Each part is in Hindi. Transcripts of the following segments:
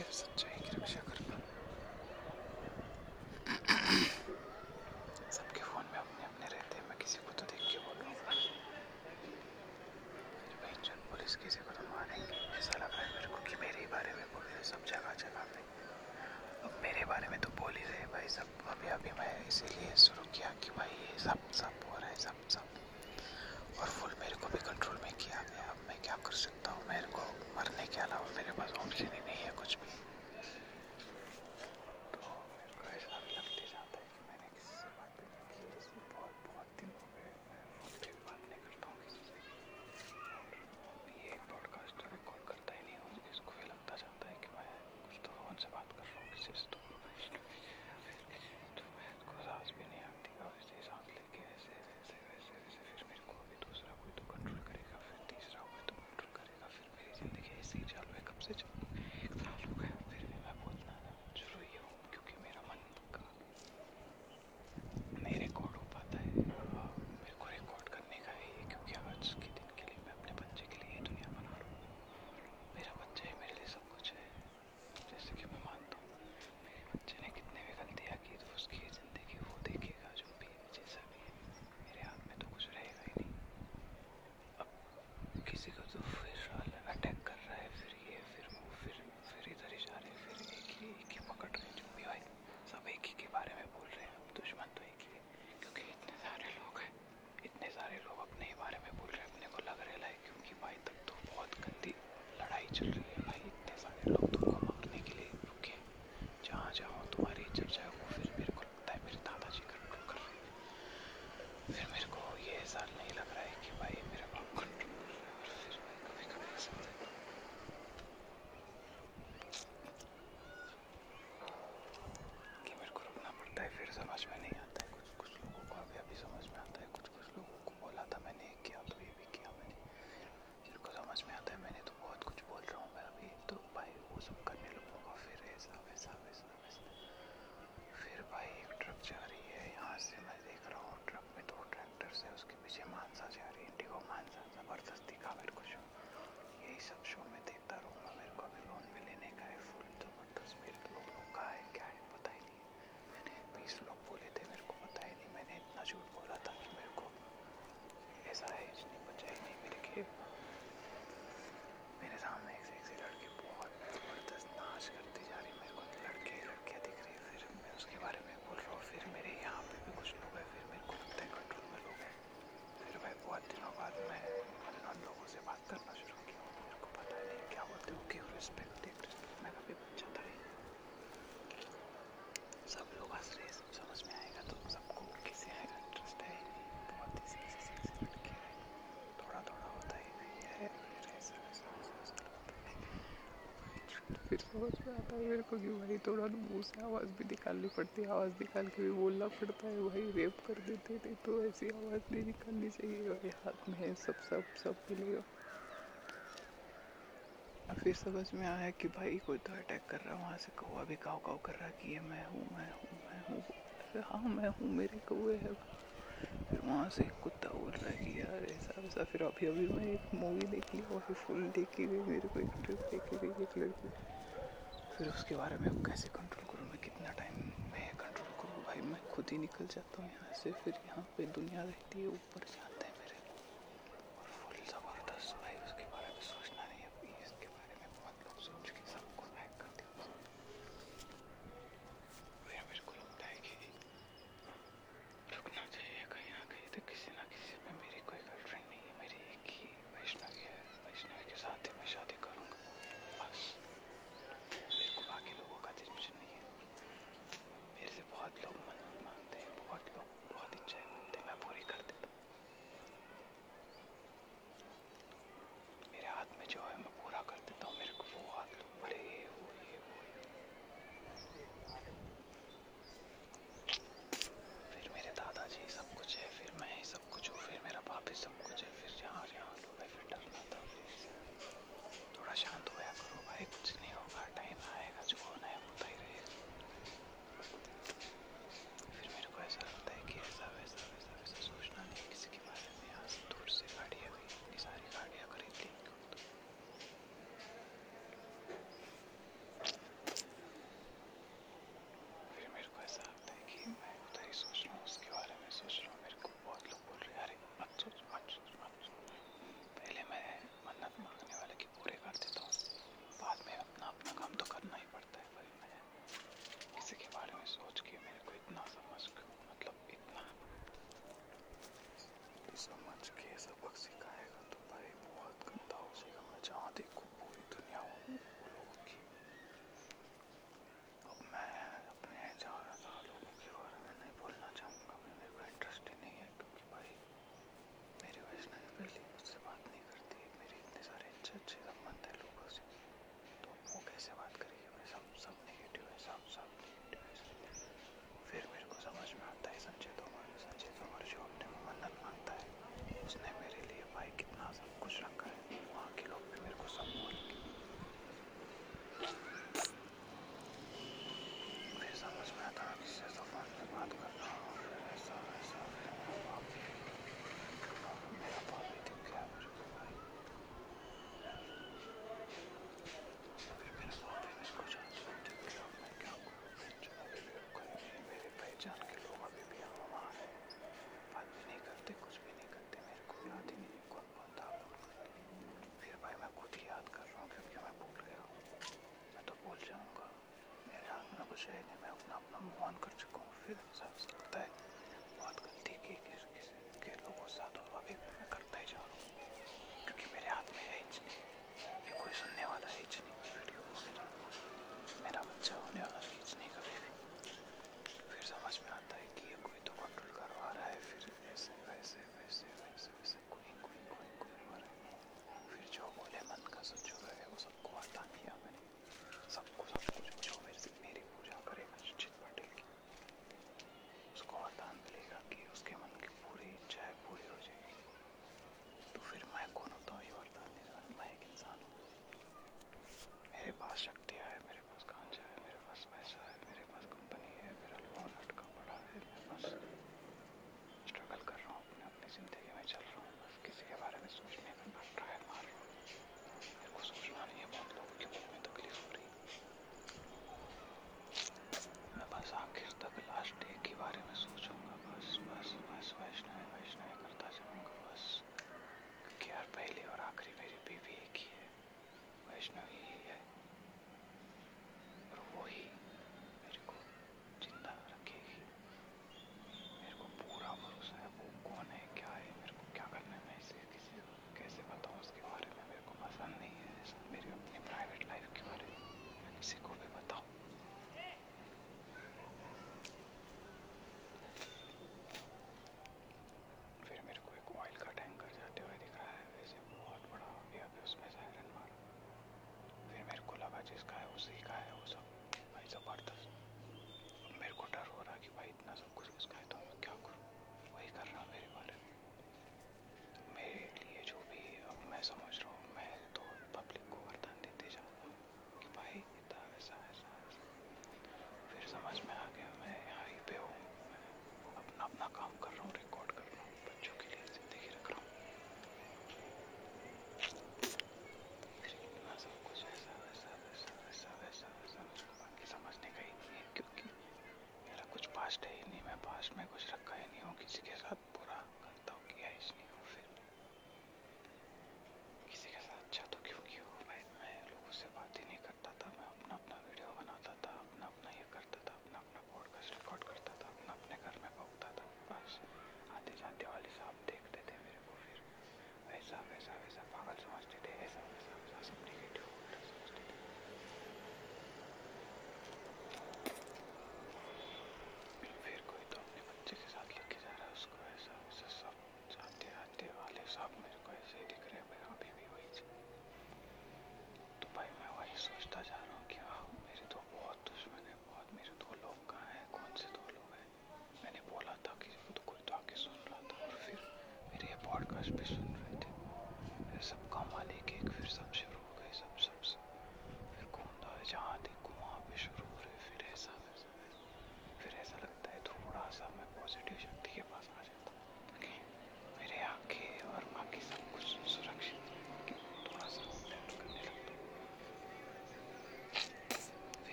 Gevşek, gevşek. करना शुरू किया मेरे को पता नहीं क्या बोलते हो क्यों रिस्पेक्ट रिस्पेक्ट मैं कभी सब लोग हंस रहे सब समझ में आएगा तो सबको है इंटरेस्ट है बहुत ही थोड़ा थोड़ा होता ही नहीं है फिर ऐसा फिर समझ में आता है मेरे को कि भाई थोड़ा मुँह से आवाज़ भी निकालनी पड़ती है आवाज़ निकाल के भी बोलना पड़ता है भाई रेप कर देते थे तो ऐसी आवाज़ नहीं निकालनी चाहिए भाई हाथ में सब सब सब मिलेगा फिर समझ में आया कि भाई कोई तो अटैक कर रहा है, वहाँ से कौआ भी काव काव कर रहा है कि ये मैं हूँ मैं हूँ मैं हूँ। अरे हाँ मैं हूँ, मेरे कौए है। फिर वहाँ से कुत्ता बोल रहा है कि यार ऐसा वैसा, फिर अभी अभी मैं एक मूवी देखी वही फुल देखी गई मेरे को एक ट्रिप देखी गई एक लड़की। फिर उसके बारे में अब कैसे कंट्रोल करूँ, मैं कितना टाइम मैं कंट्रोल करूँ? भाई मैं खुद ही निकल जाता हूँ यहाँ से, फिर यहाँ पे दुनिया रहती है, ऊपर जाना।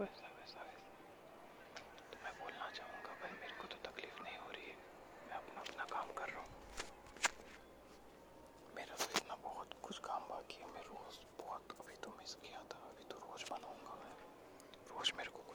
वैसा वैसा वैसा तो मैं बोलना चाहूँगा, भाई, मेरे को तो तकलीफ़ नहीं हो रही है। मैं अपना अपना काम कर रहा हूँ। मेरा तो इतना बहुत कुछ काम बाकी है। मैं रोज़ बहुत, अभी तो मिस किया था। अभी तो रोज़ बनाऊँगा मैं। रोज़ मेरे को